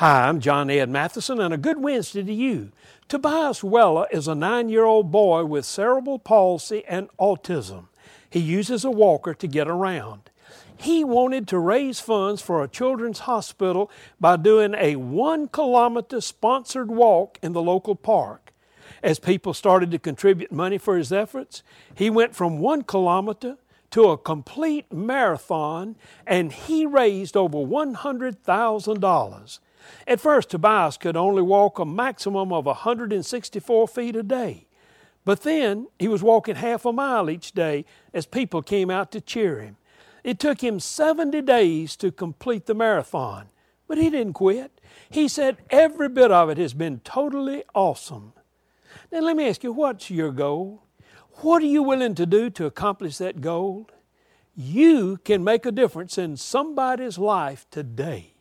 Hi, I'm John Ed Mathison, and a good Wednesday to you. Tobias Weller is a nine year old boy with cerebral palsy and autism. He uses a walker to get around. He wanted to raise funds for a children's hospital by doing a one kilometer sponsored walk in the local park. As people started to contribute money for his efforts, he went from one kilometer to a complete marathon and he raised over $100,000. At first, Tobias could only walk a maximum of 164 feet a day. But then he was walking half a mile each day as people came out to cheer him. It took him 70 days to complete the marathon, but he didn't quit. He said every bit of it has been totally awesome. Now, let me ask you, what's your goal? What are you willing to do to accomplish that goal? You can make a difference in somebody's life today.